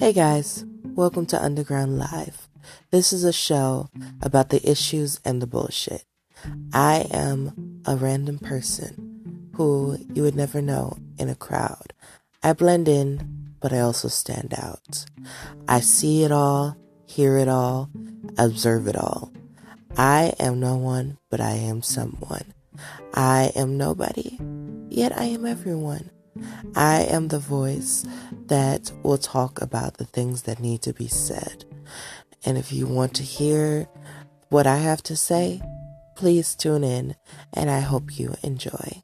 Hey guys, welcome to Underground Live. This is a show about the issues and the bullshit. I am a random person who you would never know in a crowd. I blend in, but I also stand out. I see it all, hear it all, observe it all. I am no one, but I am someone. I am nobody, yet I am everyone. I am the voice that will talk about the things that need to be said. And if you want to hear what I have to say, please tune in and I hope you enjoy.